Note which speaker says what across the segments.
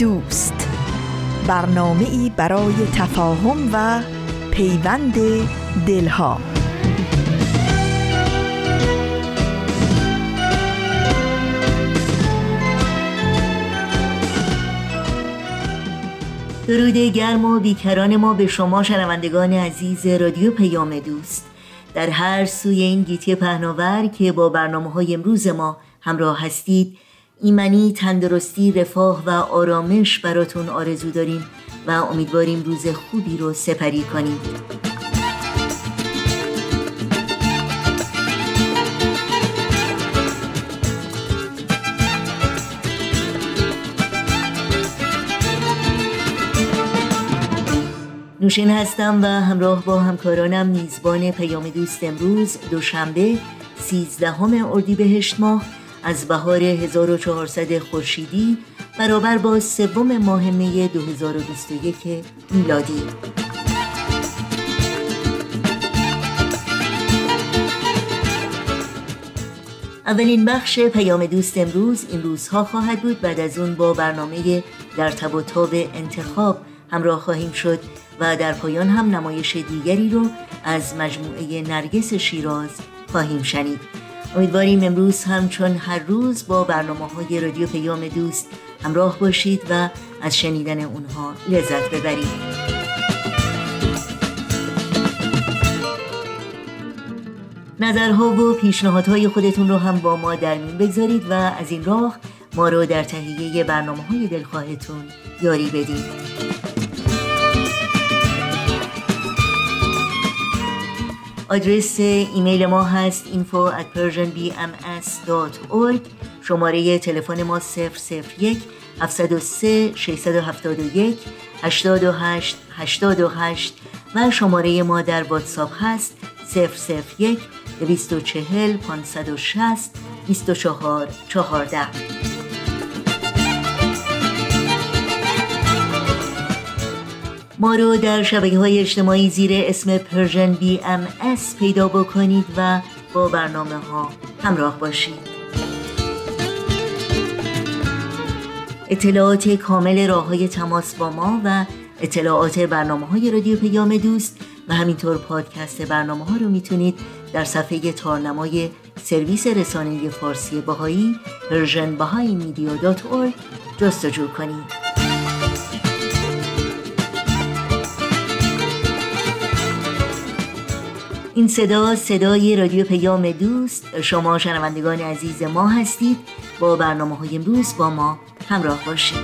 Speaker 1: دوست. برنامه ای برای تفاهم و پیوند دلها.
Speaker 2: درود گرم و بیکران ما به شما شنوندگان عزیز رادیو پیام دوست. در هر سوی این گیتی پهناور که با برنامه های امروز ما همراه هستید ایمنی تندرستی رفاه و آرامش براتون آرزو داریم و امیدواریم روز خوبی رو سپری کنید نوشین هستم و همراه با همکارانم میزبان پیام دوست امروز دوشنبه 13 اردیبهشت ماه. از بهار 1400 خورشیدی برابر با سوم ماه می 2021 میلادی. اولین بخش پیام دوست امروز این روزها خواهد بود. بعد از اون با برنامه در تب و تاب انتخاب همراه خواهیم شد و در پایان هم نمایش دیگری رو از مجموعه نرگس شیراز خواهیم شنید. امیدواریم امروز همچون هر روز با برنامه های رادیو پیام دوست همراه باشید و از شنیدن اونها لذت ببرید. نظرها و پیشنهادهای خودتون رو هم با ما در میون بگذارید و از این راه ما رو در تهیه برنامه های دلخواهتون یاری بدید. آدرس ایمیل ما هست info at persianbms.org شماره تلفن ما 001 703 671 828 828 و شماره ما در واتساپ هست 001 240 560 24 14 ما رو در شبکه های اجتماعی زیر اسم Persian BMS پیدا بکنید و با برنامه ها همراه باشید. اطلاعات کامل راه های تماس با ما و اطلاعات برنامه های رادیو پیام دوست و همینطور پادکست برنامه ها رو می‌تونید در صفحه تارنمای سرویس رسانه فارسی بهایی Persian Baha'i جستجو کنید. این صدا صدای رادیو پیام دوست. شما شنوندگان عزیز ما هستید. با برنامه های امروز با ما همراه باشید.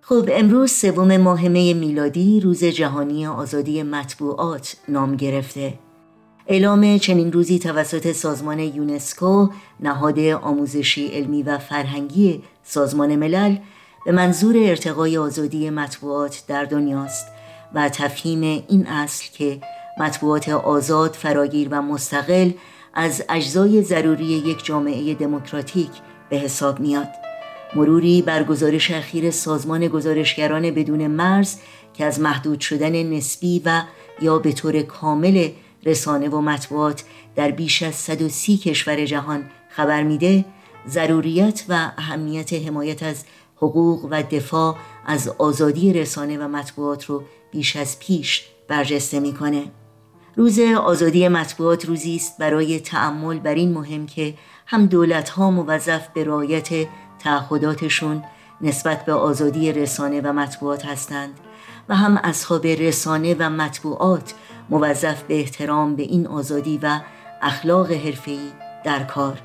Speaker 2: خب امروز سوم ماه میلادی روز جهانی آزادی مطبوعات نام گرفته. اعلام چنین روزی توسط سازمان یونسکو نهاد آموزشی علمی و فرهنگی سازمان ملل به منظور ارتقای آزادی مطبوعات در دنیاست و تفهیم این اصل که مطبوعات آزاد فراگیر و مستقل از اجزای ضروری یک جامعه دموکراتیک به حساب میاد. مروری بر گزارش اخیر سازمان گزارشگران بدون مرز که از محدود شدن نسبی و یا به طور کامل رسانه و مطبوعات در بیش از 130 کشور جهان خبر میده ضروریت و اهمیت حمایت از حقوق و دفاع از آزادی رسانه و مطبوعات رو بیش از پیش برجسته می‌کنه. روز آزادی مطبوعات روزی است برای تعمل بر این مهم که هم دولت ها موظف به رعایت تعهداتشون نسبت به آزادی رسانه و مطبوعات هستند و هم اصحاب رسانه و مطبوعات موظف به احترام به این آزادی و اخلاق حرفه‌ای در کار.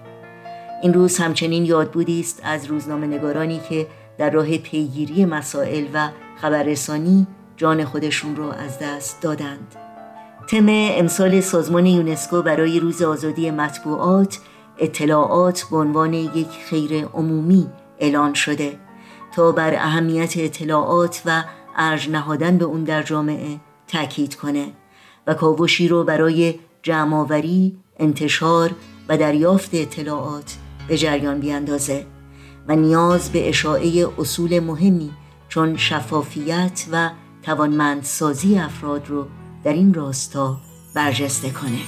Speaker 2: این روز همچنین یادبودی است از روزنامه نگارانی که در راه پیگیری مسائل و خبررسانی جان خودشون رو از دست دادند. تم امسال سازمان یونسکو برای روز آزادی مطبوعات اطلاعات به عنوان یک خیر عمومی اعلان شده تا بر اهمیت اطلاعات و ارج نهادن به اون در جامعه تاکید کنه. و کاوشی رو برای جمعآوری، انتشار و دریافت اطلاعات به جریان بیاندازه و نیاز به اشاعه اصول مهمی چون شفافیت و توانمندسازی افراد رو در این راستا برجسته کنه.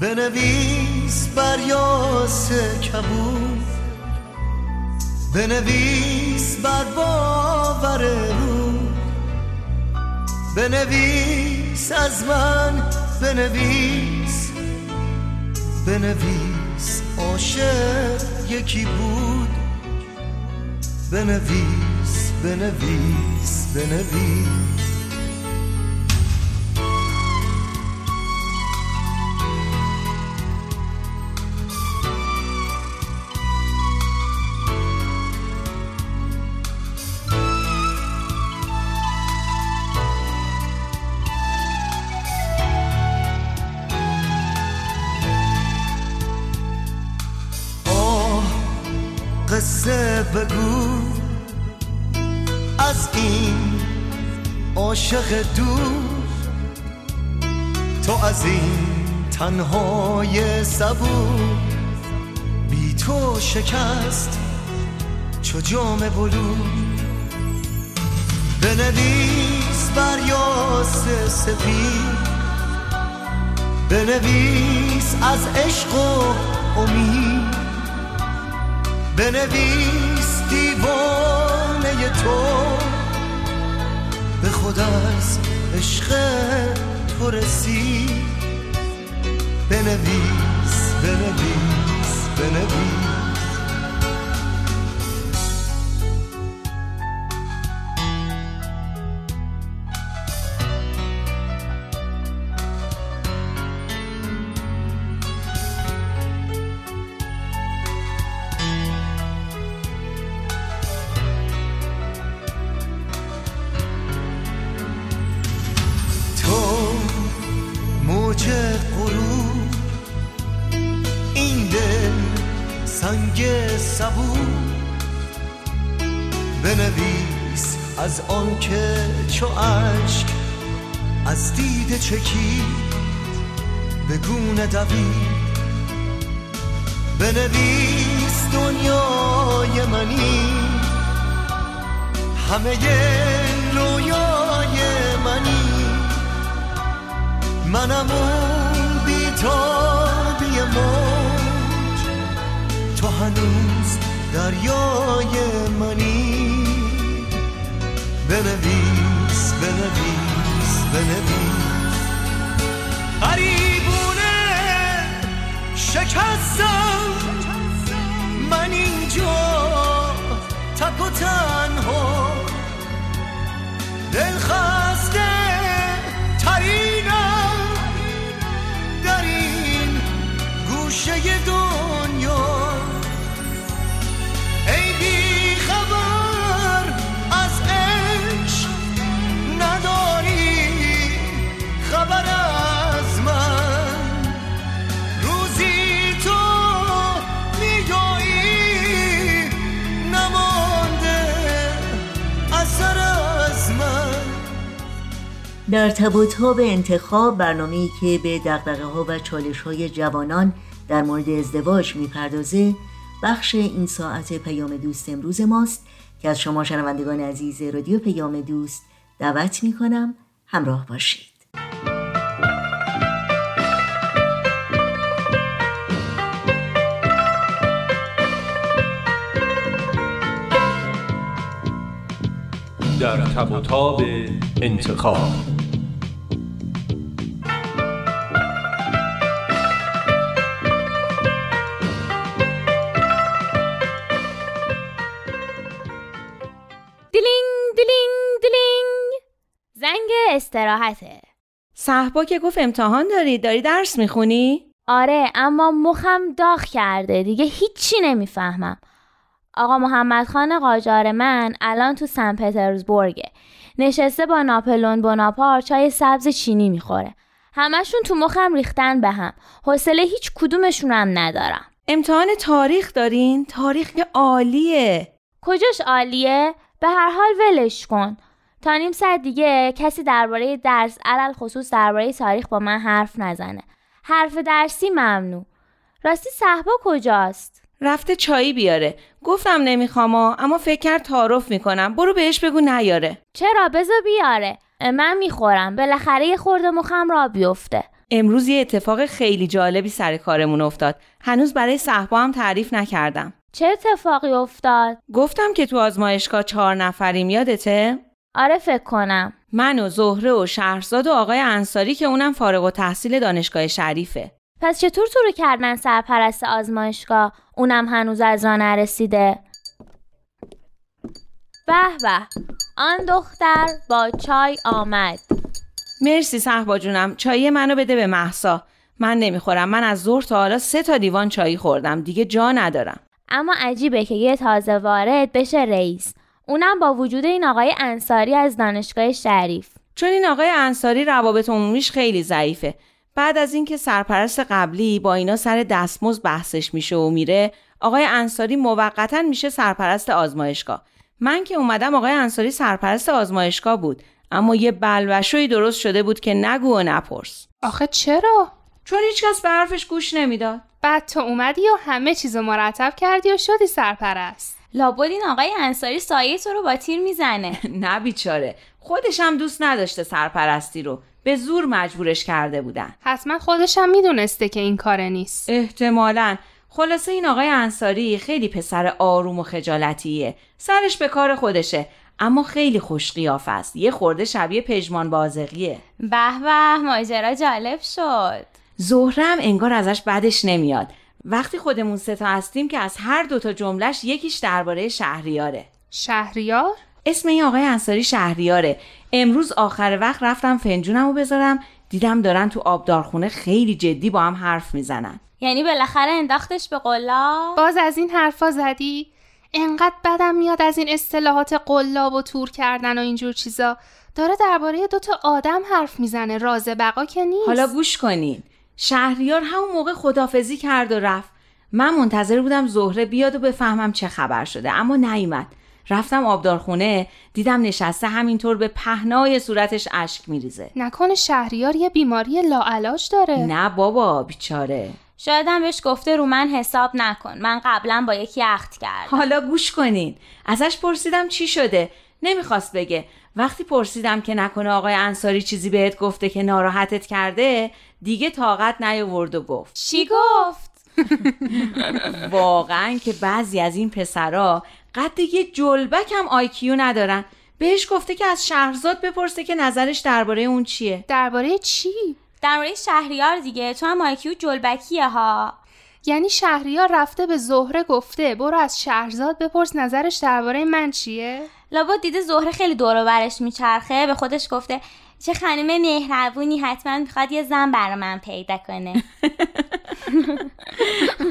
Speaker 3: بنویس بر یاس کبود. بنویس بر باور رو بنویس از من بنویس بنویس عاشق یکی بود. بنویس بنویس بنویس. از این تنهای صبور. بی تو شکست چو جام بلو بنویس بر یاس سفید. بنویس از عشق و امید. بنویس دیوانه تو. به خود از عشق تو رسید بنویس بنویس بنویس. همه رویای منی. منم اون بیتابی موج. تو هنوز دریای منی. بنویس بنویس بنویس. قریبونه شکستم. من اینجا تک و تنها אל חי در
Speaker 2: تب به انتخاب برنامه‌ای که به دقدقه ها و چالش های جوانان در مورد ازدواج می‌پردازه بخش این ساعت پیام دوست امروز ماست که از شما شنوندگان عزیز رادیو پیام دوست دعوت می‌کنم. همراه باشید.
Speaker 4: در تب انتخاب.
Speaker 5: استراحته.
Speaker 6: صحبا که گفت امتحان داری داری درس می‌خونی؟
Speaker 5: آره اما مخم داغ کرده. دیگه هیچی نمی‌فهمم. آقا محمد خان قاجار من الان تو سن پترزبورگه. نشسته با ناپلون بناپار چای سبز چینی می‌خوره. همشون تو مخم ریختن به هم. حوصله هیچ کدومشونم ندارم.
Speaker 6: امتحان تاریخ دارین؟ تاریخ که عالیه.
Speaker 5: کجاش عالیه؟ به هر حال ولش کن. تا نیم ساعت دیگه کسی درباره درس علل خصوص درباره تاریخ با من حرف نزنه. حرف درسی ممنوع. راستی صحبا کجاست؟
Speaker 6: رفته چایی بیاره. گفتم نمی‌خوام اما فکر کرد تعارف می‌کنم. برو بهش بگو نیاره.
Speaker 5: چرا؟ بذار بیاره. من می‌خورم. بالاخره یه خورده مخم را بیفته.
Speaker 6: امروز یه اتفاق خیلی جالبی سر کارمون افتاد. هنوز برای صحبا هم تعریف نکردم.
Speaker 5: چه اتفاقی افتاد؟
Speaker 6: گفتم که تو آزمایشگاه چهار نفریم یادته؟
Speaker 5: آره فکر کنم.
Speaker 6: من و زهره و شهرزاد و آقای انصاری که اونم فارغ و تحصیل دانشگاه شریفه.
Speaker 5: پس چطور تو رو کردن سرپرست آزمایشگاه؟ اونم هنوز از راه نرسیده. به به آن دختر با چای آمد.
Speaker 6: مرسی صحبا جونم چای منو بده به محسا من نمی‌خورم من از ظهر تا حالا سه تا دیوان چای خوردم دیگه جا ندارم.
Speaker 5: اما عجیبه که یه تازه وارد بشه رئیس. اونم با وجود این آقای انصاری از دانشگاه شریف.
Speaker 6: چون این آقای انصاری روابط عمومیش خیلی ضعیفه. بعد از اینکه سرپرست قبلی با اینا سر دستمزد بحثش میشه و میره آقای انصاری موقتا میشه سرپرست آزمایشگاه. من که اومدم آقای انصاری سرپرست آزمایشگاه بود اما یه بلوشوی درست شده بود که نگو و نپرس.
Speaker 7: آخه چرا؟
Speaker 6: چون هیچکس به حرفش گوش نمی‌داد.
Speaker 7: بعد تو اومدی و همه چیزو مرتب کردی و شدی سرپرست.
Speaker 5: لابد این آقای انصاری سایه تو رو با تیر می‌زنه.
Speaker 6: نه بیچاره. خودش هم دوست نداشته سرپرستی رو. به زور مجبورش کرده بودن.
Speaker 7: حتما خودشم می‌دونسته که این کاره نیست.
Speaker 6: احتمالا. خلاصه این آقای انصاری خیلی پسر آروم و خجالتیه. سرش به کار خودشه. اما خیلی خوش قیافه است. یه خورده شبیه پژمان بازقیه.
Speaker 5: به به ماجرا جالب شد.
Speaker 6: زهرم انگار ازش بدش نمیاد. وقتی خودمون ستا هستیم که از هر دوتا جملش یکیش درباره شهریاره.
Speaker 7: شهریار؟
Speaker 6: اسم این آقای انصاری شهریاره. امروز آخر وقت رفتم فنجونمو بذارم دیدم دارن تو آبدارخونه خیلی جدی با هم حرف می‌زنن.
Speaker 5: یعنی بالاخره انداختش به قلا
Speaker 7: باز از این حرفا زدی؟ انقدر بدم میاد از این اصطلاحات قلاب و تور کردن و اینجور چیزا. داره درباره دوتا آدم حرف می‌زنه راز بقا که نیست.
Speaker 6: حالا گوش کنین. شهریار همون موقع خدافزی کرد و رفت. من منتظر بودم زهره بیاد و بفهمم چه خبر شده اما نیومد. رفتم آبدارخونه دیدم نشسته همینطور به پهنای صورتش اشک میریزه.
Speaker 7: نکنه شهریار یه بیماری لاعلاج داره.
Speaker 6: نه بابا بیچاره.
Speaker 5: شایدم بهش گفته رو من حساب نکن. من قبلا با یکی عهد کردم.
Speaker 6: حالا گوش کنین. ازش پرسیدم چی شده. نمی‌خواست بگه. وقتی پرسیدم که نکنه آقای انصاری چیزی بهت گفته که ناراحتت کرده دیگه طاقت نیاورد و گفت.
Speaker 5: چی گفت؟
Speaker 6: واقعا که بعضی از این پسرا قد یه جلبک هم آیکیو ندارن. بهش گفته که از شهرزاد بپرسه که نظرش درباره اون چیه.
Speaker 7: درباره چی؟
Speaker 5: درباره شهریار دیگه. تو هم آیکیو جلبکیه ها.
Speaker 7: یعنی شهریار رفته به زهره گفته برو از شهرزاد بپرس نظرش درباره من چیه؟
Speaker 5: لابد دیده زهره خیلی دور و برش میچرخه. به خودش گفته چه خانم مهربونی حتما می‌خواد یه زن برا من پیدا کنه.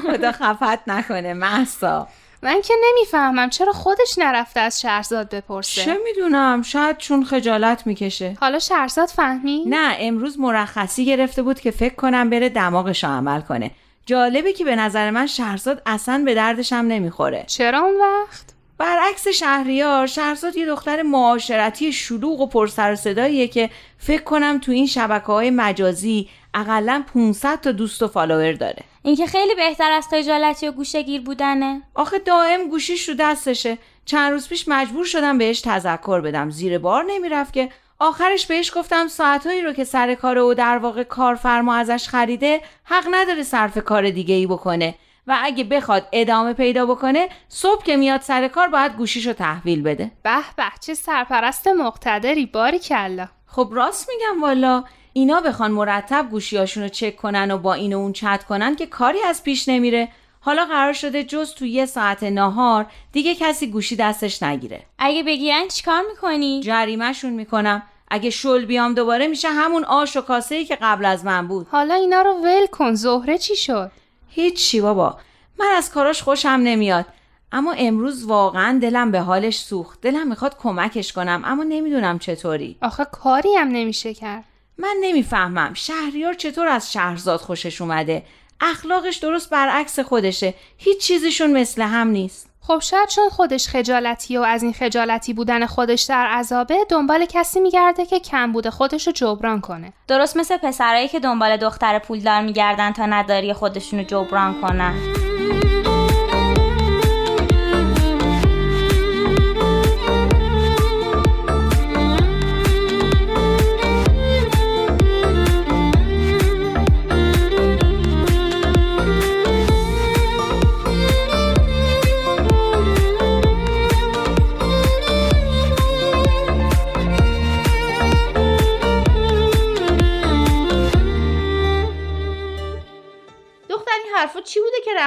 Speaker 6: خدا خفت نکنه محسا
Speaker 7: من که نمی‌فهمم چرا خودش نرفته از شهرزاد بپرسه.
Speaker 6: چه می‌دونم شاید چون خجالت می‌کشه.
Speaker 7: حالا شهرزاد فهمی؟
Speaker 6: نه امروز مرخصی گرفته بود که فکر کنم بره دماغش رو عمل کنه. جالبه که به نظر من شهرزاد اصلا به دردشم نمی‌خوره.
Speaker 7: چرا اون وقت؟
Speaker 6: برعکس شهریار شهرزاد یه دختر معاشرتی شلوغ و پرسر و صداییه که فکر کنم تو این شبکه های مجازی اقلا 500 تا دوست و فالوور داره.
Speaker 5: این که خیلی بهتر از خجالتی و گوشگیر بودنه.
Speaker 6: آخه دائم گوشیش رو دستشه. چند روز پیش مجبور شدم بهش تذکر بدم. زیر بار نمی‌رفت که آخرش بهش گفتم ساعتهایی رو که سر کار و در واقع کارفرما ازش خریده حق نداره صرف کار دیگه ای بکنه. و اگه بخواد ادامه پیدا بکنه صبح که میاد سر کار باید گوشیشو تحویل بده.
Speaker 7: به به چه سرپرست مقتدری باری کلا
Speaker 6: خب راست میگم والا. اینا بخوان مرتب گوشیاشون رو چک کنن و با این و اون چت کنن که کاری از پیش نمیره. حالا قرار شده جز تو یه ساعت نهار دیگه کسی گوشی دستش نگیره.
Speaker 5: اگه بگیرن چیکار می‌کنی؟
Speaker 6: جریمهشون می‌کنم. اگه شل بیام دوباره میشه همون آش و کاسه ای که قبل از من بود.
Speaker 7: حالا اینا رو ول کن زهره چی شد؟
Speaker 6: هیچی بابا. من از کاراش خوشم نمیاد. اما امروز واقعا دلم به حالش سوخت. دلم می‌خواد کمکش کنم اما نمی‌دونم چطوری.
Speaker 7: آخه کاری هم نمیشه کرد.
Speaker 6: من نمی‌فهمم. شهریار چطور از شهرزاد خوشش اومده؟ اخلاقش درست برعکس خودشه. هیچ چیزیشون مثل هم نیست.
Speaker 7: خب شاید چون خودش خجالتی و از این خجالتی بودن خودش در عذابه دنبال کسی میگرده که کم بوده خودش رو جبران کنه.
Speaker 5: درست مثل پسرایی که دنبال دختر پولدار میگردن تا نداری خودشونو جبران کنن.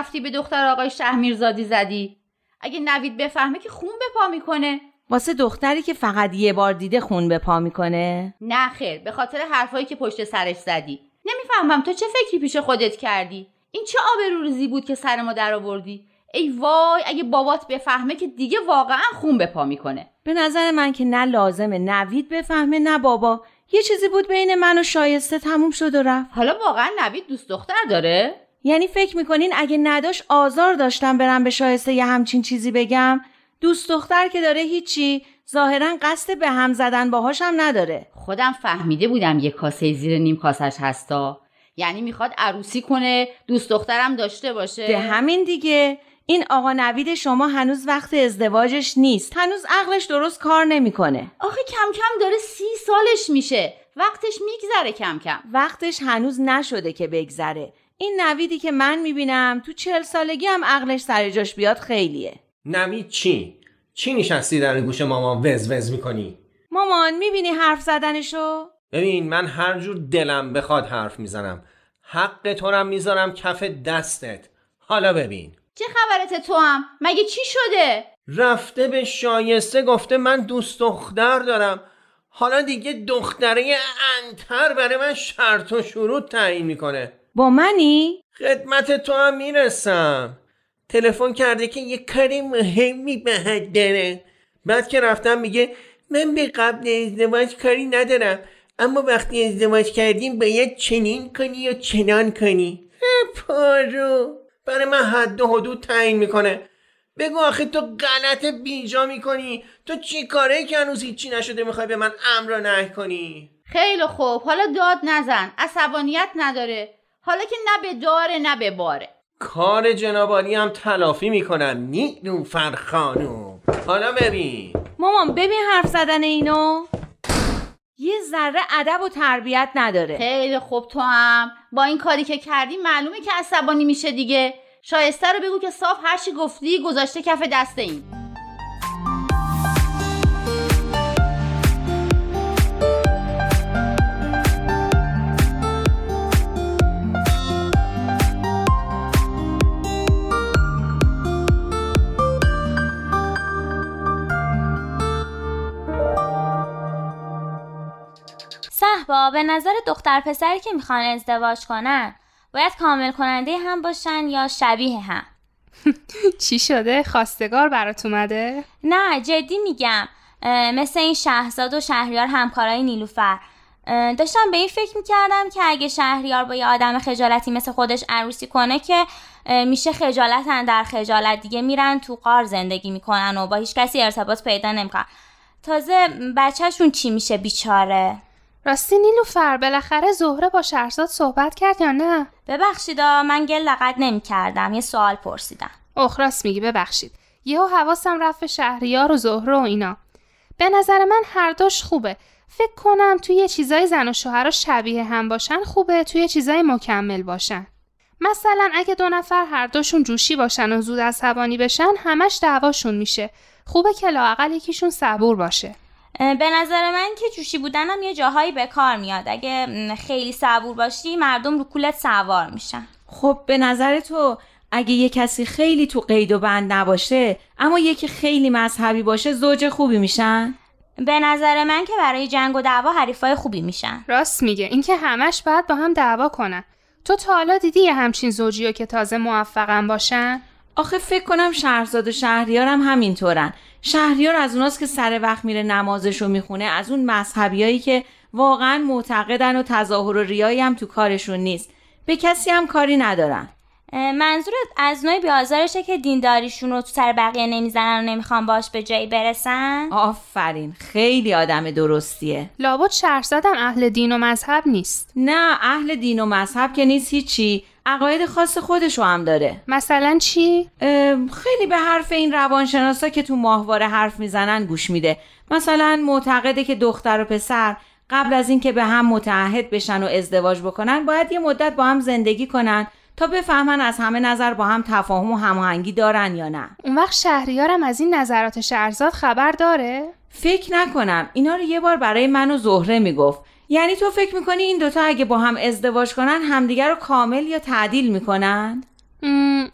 Speaker 8: رفتی به دختر آقای شهمیرزادی زدی؟ اگه نوید بفهمه که خون به پا می‌کنه.
Speaker 6: واسه دختری که فقط یه بار دیده خون به پا می‌کنه؟
Speaker 8: نه خیر به خاطر حرفایی که پشت سرش زدی. نمی‌فهمم تو چه فکری پیش خودت کردی؟ این چه آبروریزی بود که سر ما در آوردی؟ ای وای اگه بابات بفهمه که دیگه واقعا خون به پا می‌کنه.
Speaker 6: به نظر من که نه لازمه نوید بفهمه نه بابا. یه چیزی بود بین من و شایسته تموم شد و رفت.
Speaker 8: حالا واقعا نوید دوست دختر داره؟
Speaker 6: یعنی فکر می‌کنین اگه نداشت آزار داشتم برم به شایسته یه همچین چیزی بگم؟ دوست دختر که داره هیچی ظاهرا قصد به هم زدن باهاش هم نداره.
Speaker 8: خودم فهمیده بودم یه کاسه زیر نیم کاسش هستا. یعنی می‌خواد عروسی کنه دوست دخترم داشته باشه.
Speaker 6: به همین دیگه. این آقا نوید شما هنوز وقت ازدواجش نیست. هنوز عقلش درست کار نمی‌کنه.
Speaker 8: آخه کم کم داره سی سالش میشه. وقتش میگذره کم کم.
Speaker 6: وقتش هنوز نشده که بگذره. این نویدی که من می‌بینم تو چهل سالگی هم عقلش سر جاش بیاد خیلیه.
Speaker 4: نوید چی؟ چی نشستی در گوش مامان وز وز می‌کنی؟
Speaker 6: مامان می‌بینی حرف زدنشو؟
Speaker 4: ببین من هر جور دلم بخواد حرف می‌زنم. حق تو رم می‌ذارم کف دستت. حالا ببین.
Speaker 8: چه خبرت تو هم مگه چی شده؟
Speaker 4: رفته به شایسته گفته من دوست دختر دارم. حالا دیگه دختره انتر برای من شرط و شروط تعیین می‌کنه.
Speaker 6: با منی؟
Speaker 4: خدمت تو هم می‌رسم. تلفن کرده که یه کاری مهمی بهت داره. بعد که رفتم میگه من به قبل ازدواج کاری ندارم اما وقتی ازدواج کردیم باید چنین کنی یا چنان کنی؟ پارو. برای من حد و حدود تعیین می‌کنه. بگو آخه تو غلط بیجا می‌کنی. تو چی کاره که هنوز هیچی نشده می‌خوای به من امر و نه کنی؟
Speaker 8: خیلی خوب. حالا داد نزن. عصبانیت نداره. حالا که نه به داره نه به باره.
Speaker 4: کار جنابالی هم تلافی می‌کنم نیلوفر خانوم حالا ببین.
Speaker 6: مامان ببین حرف زدن اینو. یه ذره ادب و تربیت نداره.
Speaker 8: خیلی خوب تو هم. با این کاری که کردی معلومه که عصبانی میشه دیگه. شایسته رو بگو که صاف هرچی گفتی گذاشته کف دست این.
Speaker 5: به نظر دختر پسری که می‌خوان ازدواج کنن باید کامل کننده هم باشن یا شبیه هم؟
Speaker 7: چی شده؟ خواستگار برات اومده؟
Speaker 5: نه جدی میگم مثل این شهزاد و شهریار همکارای نیلوفر. داشتم به این فکر می‌کردم که اگه شهریار با یه آدم خجالتی مثل خودش عروسی کنه که میشه خجالتن در خجالت. دیگه میرن تو قار زندگی می‌کنن و با هیچ کسی ارتباط پیدا نمی‌کنن. تازه بچهشون چی میشه بیچاره؟
Speaker 7: راستی نیلوفر بالاخره زهره با شهرزاد صحبت کرد یا نه؟
Speaker 5: ببخشیدا من گل لقد نمی کردم یه سوال پرسیدم.
Speaker 7: اخ راست میگی ببخشید. یهو حواسم رفت شهریار و زهره و اینا. به نظر من هر دوش خوبه. فکر کنم توی یه چیزای زن و شوهر شبیه هم باشن خوبه توی چیزای مکمل باشن. مثلا اگه دو نفر هر دوشون جوشی باشن و زود عصبانی بشن همش دعواشون میشه. خوبه که لااقل یکیشون صبور باشه.
Speaker 5: به نظر من که جوشی بودنم یه جاهایی به کار میاد. اگه خیلی صبور باشی مردم رو کولت سوار میشن.
Speaker 6: خب به نظر تو اگه یه کسی خیلی تو قید و بند نباشه اما یکی خیلی مذهبی باشه زوج خوبی میشن؟
Speaker 5: به نظر من که برای جنگ و دعوا حریفای خوبی میشن.
Speaker 7: راست میگه. اینکه همش باید با هم دعوا کنن. تو تا حالا دیدی یه همچین زوجی که تازه موفقن باشن؟
Speaker 6: آخه فکر کنم شهرزاد و شهریار هم همینطورن. شهریار از اوناست که سر وقت میره نمازشو می‌خونه. از اون مذهبیایی که واقعا معتقدن و تظاهر و ریایی هم تو کارشون نیست. به کسی هم کاری ندارن.
Speaker 5: منظورت از نوع بیازارشه که دینداریشون رو تو سر بقیه نمی‌زنن و نمی‌خوان باش به جایی برسن؟
Speaker 6: آفرین خیلی آدم درستیه.
Speaker 7: لابد شهرزادم اهل دین و مذهب نیست.
Speaker 6: نه اهل دین و مذهب که نیست هیچی. عقاید خاص خودشو هم داره.
Speaker 7: مثلا چی؟
Speaker 6: خیلی به حرف این روانشناسا که تو ماهواره حرف می‌زنن گوش میده. مثلا معتقده که دختر و پسر قبل از اینکه به هم متعهد بشن و ازدواج بکنن باید یه مدت با هم زندگی کنن تا بفهمن از همه نظر با هم تفاهم و هماهنگی دارن یا نه.
Speaker 7: اون وقت شهریارم از این نظرات شهرزاد خبر داره؟
Speaker 6: فکر نکنم. اینا رو یه بار برای من و زهره می‌گفت. یعنی تو فکر می‌کنی این دوتا اگه با هم ازدواج کنن همدیگر رو کامل یا تعدیل می‌کنن؟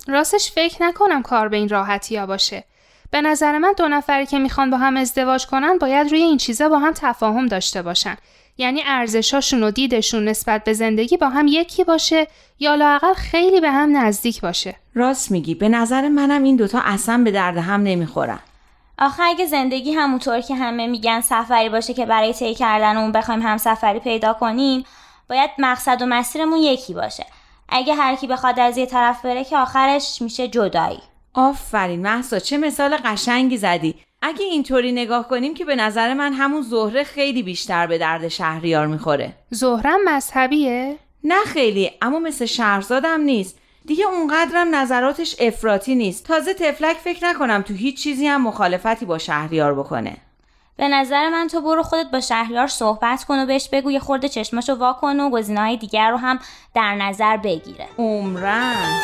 Speaker 7: راستش فکر نکنم کار به این راحتی ها باشه. به نظر من دو نفری که می‌خوان با هم ازدواج کنن باید روی این چیزا با هم تفاهم داشته باشن. یعنی ارزشاشون و دیدشون نسبت به زندگی با هم یکی باشه یا لاقل خیلی به هم نزدیک باشه.
Speaker 6: راست میگی. به نظر منم این دوتا اصلا به درد هم نمی‌خورن.
Speaker 5: آخه اگه زندگی همونطور که همه میگن سفری باشه که برای طی کردن اون بخوایم هم سفری پیدا کنیم باید مقصد و مسیرمون یکی باشه. اگه هر کی بخواد از یه طرف بره که آخرش میشه جدایی.
Speaker 6: آفرین محسا چه مثال قشنگی زدی. اگه اینطوری نگاه کنیم که به نظر من همون زهره خیلی بیشتر به درد شهریار می‌خوره.
Speaker 7: زهرم مذهبیه؟
Speaker 6: نه خیلی اما مثل شهرزادم نیست. دیگه اونقدرم نظراتش افراطی نیست. تازه تفلک فکر نکنم تو هیچ چیزی هم مخالفتی با شهریار بکنه.
Speaker 5: به نظر من تو برو خودت با شهریار صحبت کن و بهش بگو یه خورده چشماشو وا کن و گزینه‌های دیگر رو هم در نظر بگیره.
Speaker 6: عمرن.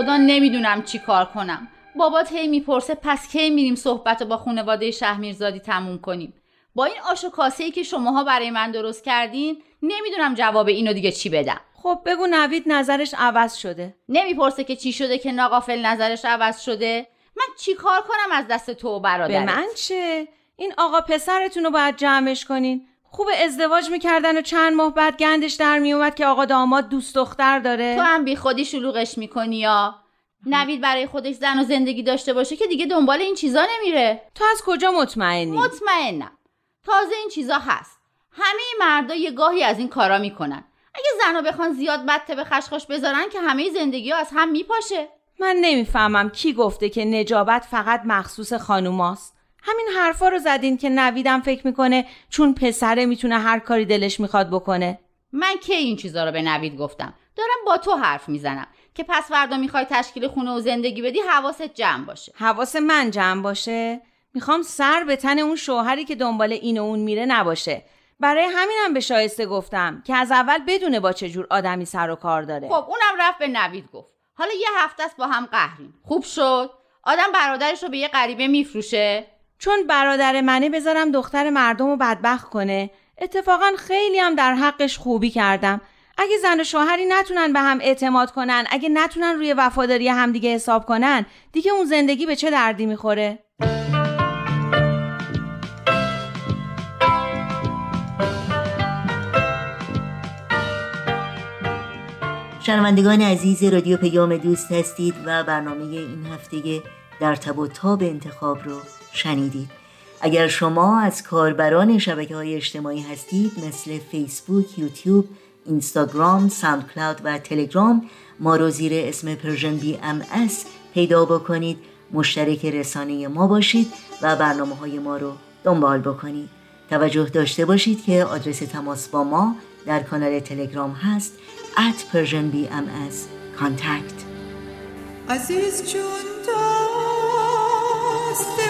Speaker 8: خدا نمی‌دونم چی کار کنم. بابات هی می‌پرسه پس کی میریم صحبت رو با خانواده شهمیرزادی تموم کنیم؟ با این آش و کاسه ای که شماها برای من درست کردین نمی‌دونم جواب اینو دیگه چی بدم.
Speaker 6: خب بگو نوید نظرش عوض شده.
Speaker 8: نمی‌پرسه که چی شده که ناقافل نظرش عوض شده. من چی کار کنم از دست تو برادرت؟
Speaker 6: به من چه؟ این آقا پسرتون رو باید جمعش کنین. خوب ازدواج می‌کردن و چند ماه بعد گندش در میومد که آقا داماد دوست دختر داره.
Speaker 8: تو هم بی خودی شلوغش می‌کنی یا؟ نوید برای خودش زن و زندگی داشته باشه که دیگه دنبال این چیزا نمیره.
Speaker 6: تو از کجا مطمئنی؟
Speaker 8: مطمئنم. تازه این چیزا هست. همه مردا یه گاهی از این کارا می‌کنن. اگه زنا بخوان زیاد بته به خشخاش بذارن که همه زندگی ها از هم میپاشه.
Speaker 6: من نمی‌فهمم کی گفته که نجابت فقط مخصوص خانوماست. همین حرفا رو زدین که نویدم فکر می‌کنه چون پسره می‌تونه هر کاری دلش می‌خواد بکنه.
Speaker 8: من کی این چیزا رو به نوید گفتم؟ دارم با تو حرف می‌زنم که پس فردا می‌خوای تشکیل خونه و زندگی بدی حواست جمع باشه.
Speaker 6: حواس من جمع باشه؟ می‌خوام سر به تن اون شوهری که دنبال این و اون میره نباشه. برای همینم به شایسته گفتم که از اول بدونه با چه جور آدمی سر و کار داره.
Speaker 8: خب اونم رفت به نوید گفت. حالا یه هفته است با هم قهریم. خوب شد؟ آدم برادرش رو به یه غریبه میفروشه؟
Speaker 6: چون برادر منه بذارم دختر مردم رو بدبخت کنه. اتفاقا خیلی هم در حقش خوبی کردم. اگه زن و شوهری نتونن به هم اعتماد کنن اگه نتونن روی وفاداری همدیگه حساب کنن دیگه اون زندگی به چه دردی می‌خوره؟
Speaker 2: شنوندگان عزیز رادیو پیام دوست هستید و برنامه این هفته در تب و تاب انتخاب رو شنیدید. اگر شما از کاربران شبکه های اجتماعی هستید مثل فیسبوک، یوتیوب، اینستاگرام، ساوند کلاود و تلگرام ما رو زیر اسم Persian BMS پیدا بکنید مشترک رسانه ما باشید و برنامه های ما رو دنبال بکنید. توجه داشته باشید که آدرس تماس با ما در کانال تلگرام هست at Persian BMS contact
Speaker 9: عزیز چون من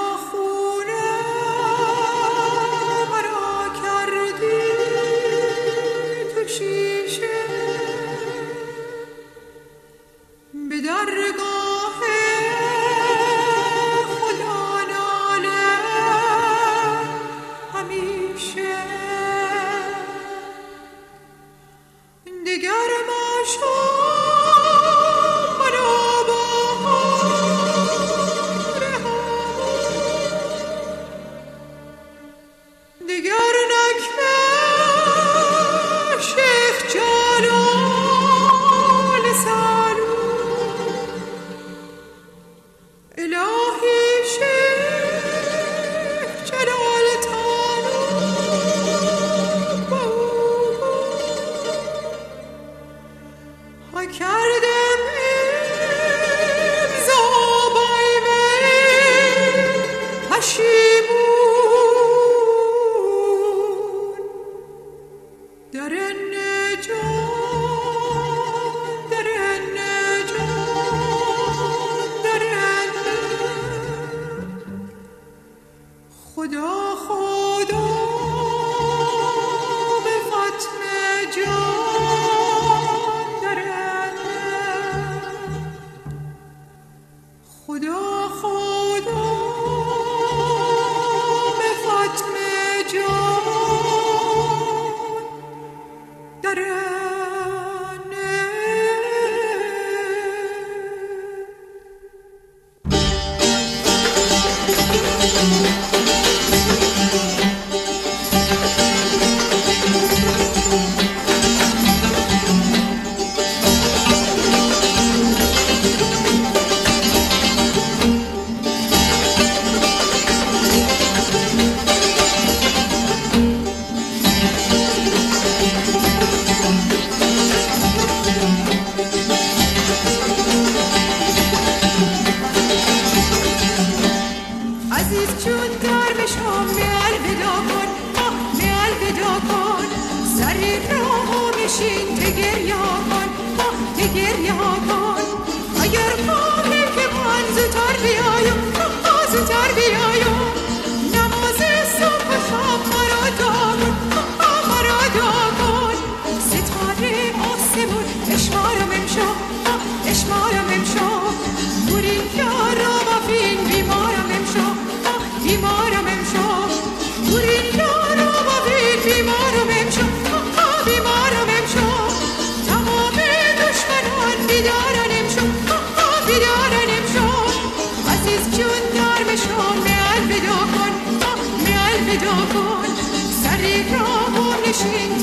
Speaker 10: wishing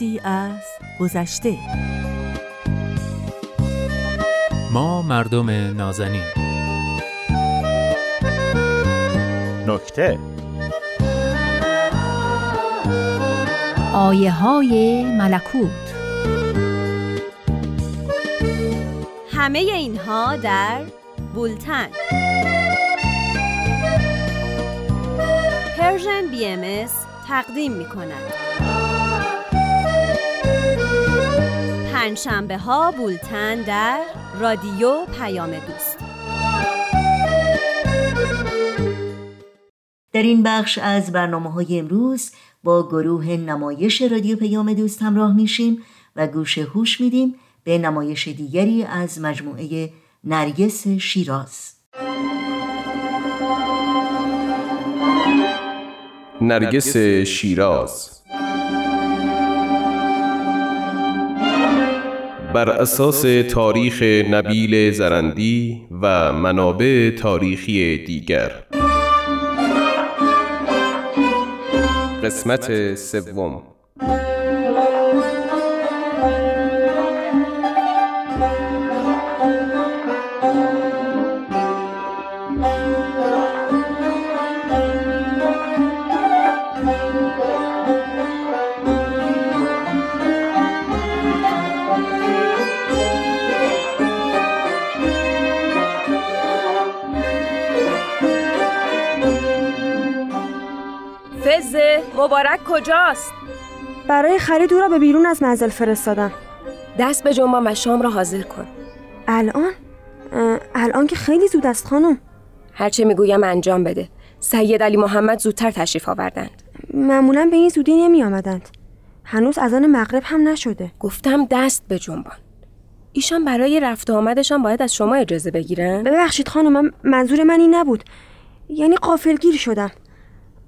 Speaker 1: یادی از گذشته.
Speaker 10: ما مردم نازنین.
Speaker 11: نکته.
Speaker 1: آیه های ملکوت.
Speaker 12: همه اینها در بولتن. Persian BMS تقدیم می کند. پنج شنبه ها بولتن در رادیو پیام دوست.
Speaker 2: در این بخش از برنامه های امروز با گروه نمایش رادیو پیام دوست همراه میشیم و گوش هوش میدیم به نمایش دیگری از مجموعه نرگس شیراز.
Speaker 13: نرگس شیراز. بر اساس تاریخ نبیل زرندی و منابع تاریخی دیگر. قسمت سوم.
Speaker 12: مبارک کجاست؟
Speaker 14: برای خرید او را به بیرون از منزل فرستادم.
Speaker 12: دست به جنبان و شام را حاضر کن.
Speaker 14: الان؟ الان که خیلی زود است خانم.
Speaker 12: هرچه می‌گویم انجام بده. سید علی محمد زودتر تشریف آوردند.
Speaker 14: معمولا به این زودی نمی آمدند هنوز از آن مغرب هم نشده.
Speaker 12: گفتم دست به جنبان. ایشان برای رفت و آمدشان باید از شما اجازه بگیرن؟
Speaker 14: ببخشید خانم من منظور من این نبود. یعنی قافلگیر شدم.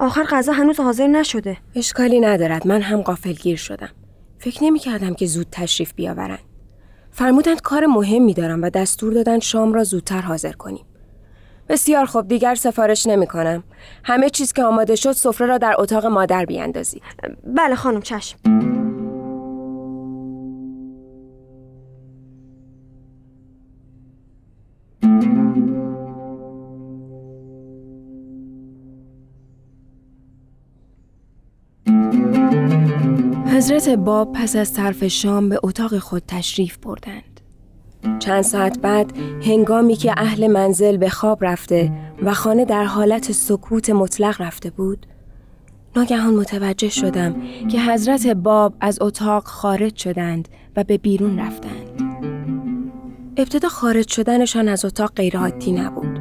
Speaker 14: آخر غذا هنوز حاضر نشده.
Speaker 12: اشکالی ندارد. من هم قافلگیر شدم. فکر نمی کردم که زود تشریف بیاورند. فرمودند کار مهمی دارم و دستور دادن شام را زودتر حاضر کنیم. بسیار خوب. دیگر سفارش نمی کنم همه چیز که آماده شد سفره را در اتاق مادر بیاندازی
Speaker 14: بله خانم چشم.
Speaker 12: حضرت باب پس از صرف شام به اتاق خود تشریف بردند. چند ساعت بعد هنگامی که اهل منزل به خواب رفته و خانه در حالت سکوت مطلق رفته بود ناگهان متوجه شدم که حضرت باب از اتاق خارج شدند و به بیرون رفتند. ابتدا خارج شدنشان از اتاق غیرعادی نبود.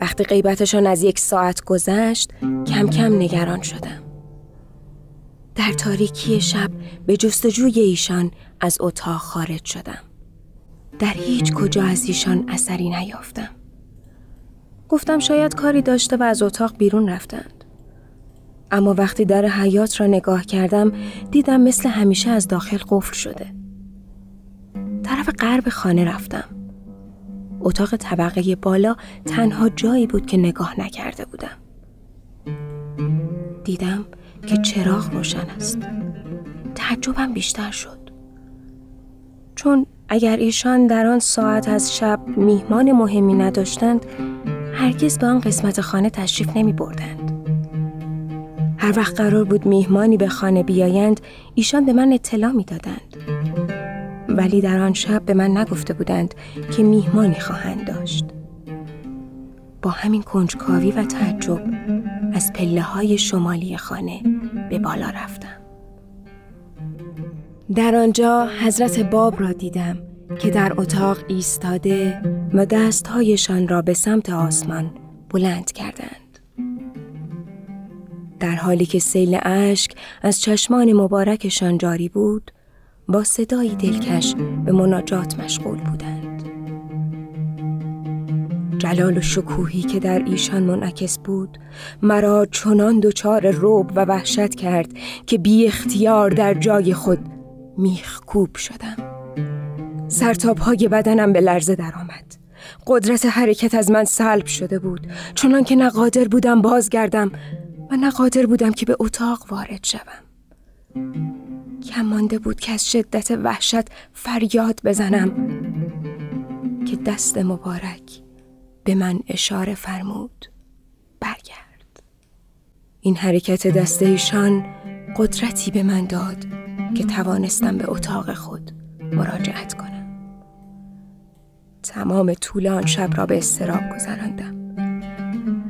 Speaker 12: وقتی غیبتشان از یک ساعت گذشت کم کم نگران شدم. در تاریکی شب به جستجوی ایشان از اتاق خارج شدم. در هیچ کجا از ایشان اثری نیافتم. گفتم شاید کاری داشته و از اتاق بیرون رفتند. اما وقتی در حیات را نگاه کردم دیدم مثل همیشه از داخل قفل شده. طرف غرب خانه رفتم. اتاق طبقه بالا تنها جایی بود که نگاه نکرده بودم. دیدم که چراغ روشن است. تعجبم بیشتر شد. چون اگر ایشان در آن ساعت از شب میهمان مهمی نداشتند هرگز به آن قسمت خانه تشریف نمی بردند. هر وقت قرار بود میهمانی به خانه بیایند ایشان به من اطلاع می دادند. ولی در آن شب به من نگفته بودند که میهمانی خواهند داشت. با همین کنجکاوی و تعجب از پله های شمالی خانه به بالا رفتم. در آنجا حضرت باب را دیدم که در اتاق ایستاده و دستهایشان را به سمت آسمان بلند کردند. در حالی که سیل اشک از چشمان مبارکشان جاری بود، با صدایی دلکش به مناجات مشغول بودند. جلال و شکوهی که در ایشان منعکس بود مرا چنان دچار روب و وحشت کرد که بی اختیار در جای خود میخکوب شدم. سرتاب های بدنم به لرزه درآمد. قدرت حرکت از من سلب شده بود. چنان که نقادر بودم بازگردم و نقادر بودم که به اتاق وارد شوم. کم مانده بود که از شدت وحشت فریاد بزنم که دست مبارک به من اشاره فرمود. برگرد. این حرکت دست ایشان قدرتی به من داد که توانستم به اتاق خود مراجعت کنم. تمام طول آن شب را به استراب گذراندم.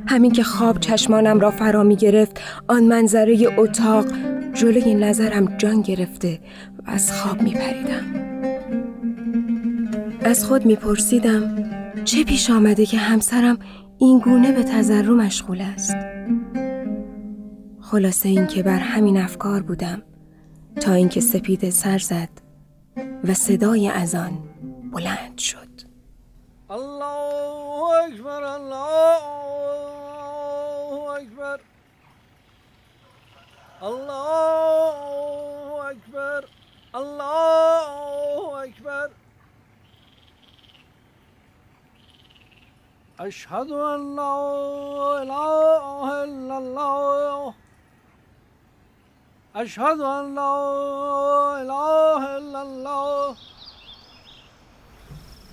Speaker 12: همین که خواب چشمانم را فرا می گرفت آن منظره اتاق جلوی نظرم جان گرفته و از خواب می پریدم. از خود می پرسیدم چه پیش آمده که همسرم این گونه به تذرع مشغول است؟ خلاصه این که بر همین افکار بودم تا اینکه سپید سر زد و صدای اذان بلند شد.
Speaker 15: الله اکبر الله اکبر. الله اکبر الله اکبر. اشهد ان لا اله الا الله اشهد ان لا اله الا الله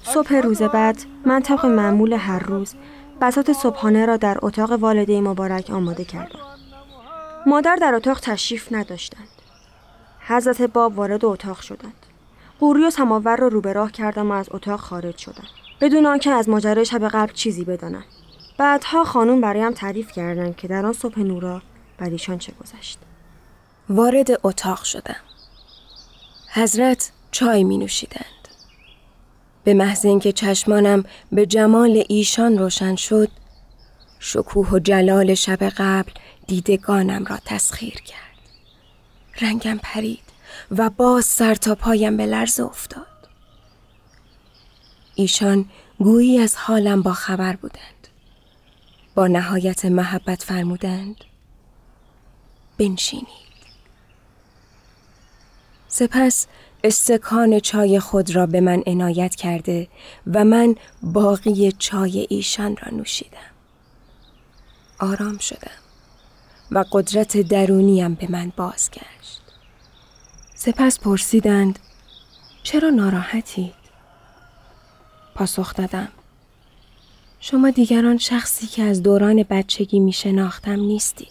Speaker 14: صبح روز بعد من طبق معمول هر روز بسات صبحانه را در اتاق والده مبارک آماده کردم. مادر در اتاق تشریف نداشتند. حضرت باب وارد اتاق شدند. قوری و سماور را رو به راه کردم و از اتاق خارج شدم. بدون آنکه از ماجرای شب قبل چیزی بدانم. بعدها خانم برایم تعریف کردند که در آن صبح نورا بر ایشان چه گذشت.
Speaker 12: وارد اتاق شدم. حضرت چای می نوشیدند. به محض اینکه چشمانم به جمال ایشان روشن شد شکوه و جلال شب قبل دیدگانم را تسخیر کرد رنگم پرید و باز سر تا پایم به لرز افتاد ایشان گویی از حالم با خبر بودند با نهایت محبت فرمودند بنشینید سپس استکان چای خود را به من عنایت کرده و من باقی چای ایشان را نوشیدم. آرام شدم و قدرت درونیم به من بازگشت. سپس پرسیدند چرا ناراحتید؟ پاسخ دادم شما دیگران شخصی که از دوران بچگی می شناختم نیستید.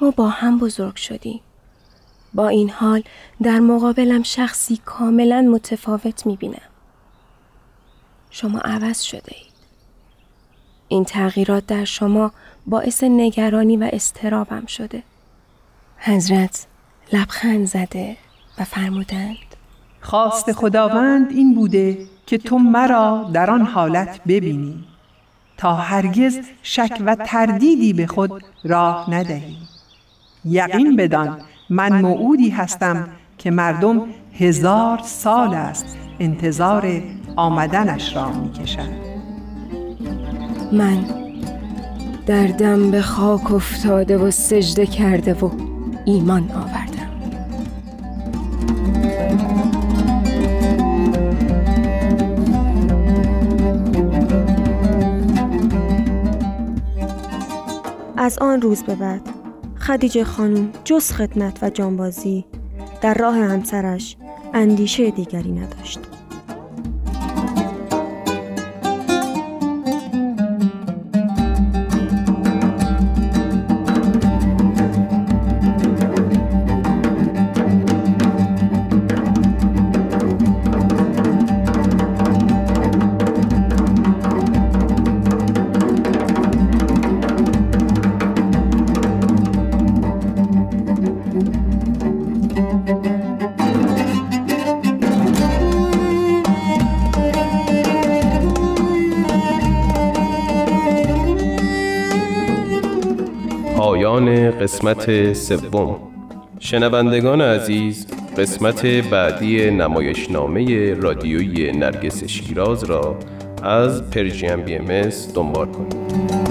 Speaker 12: ما با هم بزرگ شدیم. با این حال در مقابلم شخصی کاملا متفاوت می بینم. شما عوض شده اید. این تغییرات در شما باعث نگرانی و استرابم شده. حضرت لبخند زده و فرمودند
Speaker 16: خواست خداوند این بوده که تو مرا در آن حالت ببینی تا هرگز شک و تردیدی به خود راه ندهی. یقین بدان من موعودی هستم که مردم هزار سال است انتظار آمدنش را می‌کشند.
Speaker 12: من در دم به خاک افتاده و سجده کرده و ایمان آوردم.
Speaker 14: از آن روز به بعد خدیجه خانم جز خدمت و جانبازی در راه همسرش اندیشه دیگری نداشت.
Speaker 13: قسمت سوم. شنوندگان عزیز قسمت بعدی نمایشنامه رادیویی نرگس شیراز را از پرژیم بی ام دنبال کنید.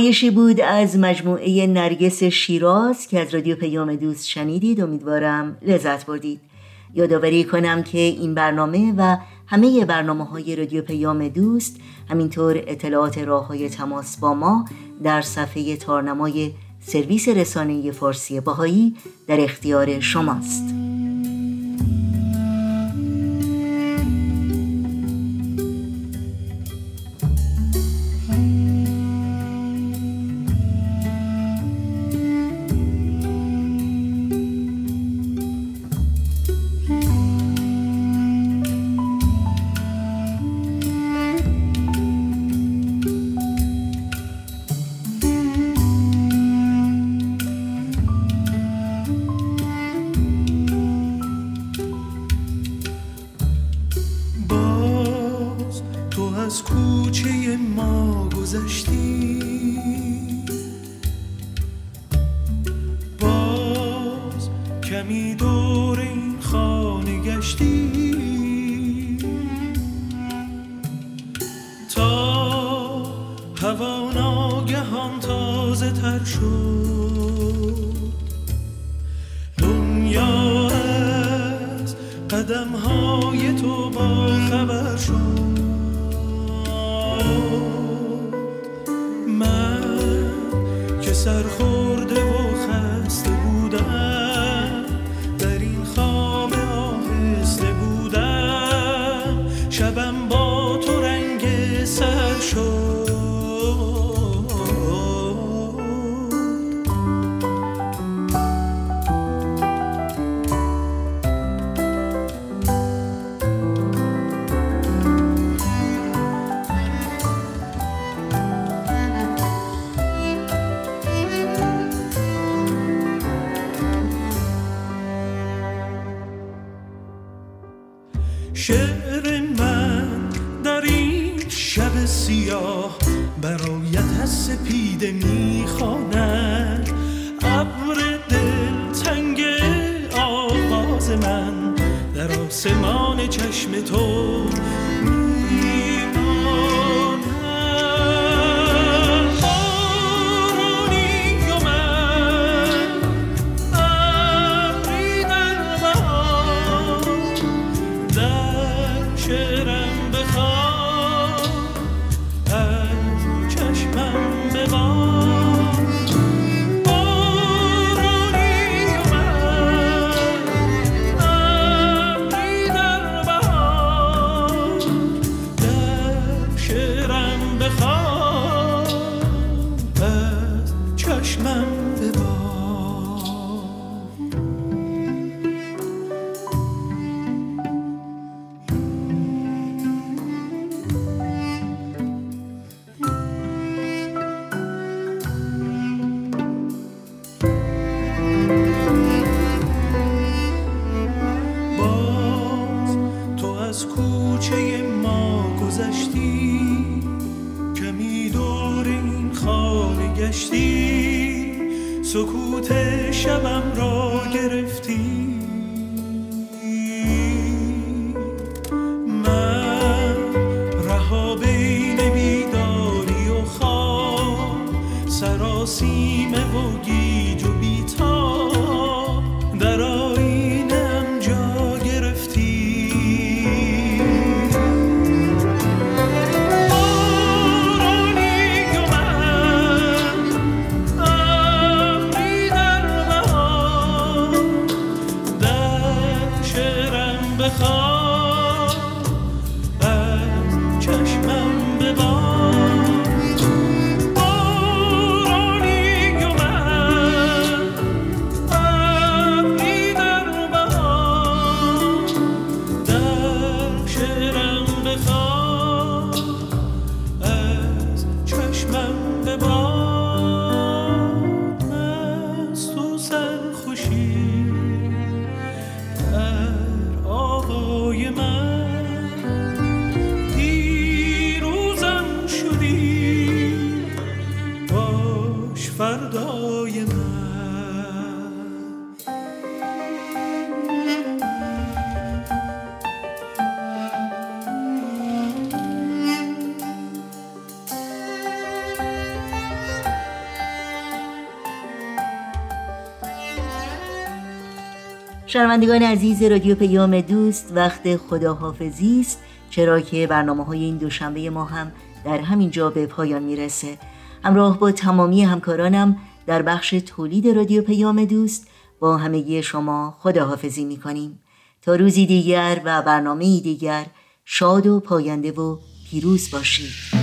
Speaker 2: نمایشی بود از مجموعه نرگس شیراز که از رادیو پیام دوست شنیدید. امیدوارم لذت بردید. یادآوری کنم که این برنامه و همه برنامه های رادیو پیام دوست همینطور اطلاعات راه های تماس با ما در صفحه تارنمای سرویس رسانه فارسی باهایی در اختیار شماست. شنوندگان عزیز رادیو پیام دوست وقت خداحافظی است. چرا که برنامه های این دوشنبه ما هم در همین جا به پایان می‌رسه. همراه با تمامی همکارانم در بخش تولید رادیو پیام دوست با همگی شما خداحافظی می‌کنیم. تا روزی دیگر و برنامه دیگر شاد و پاینده و پیروز باشید.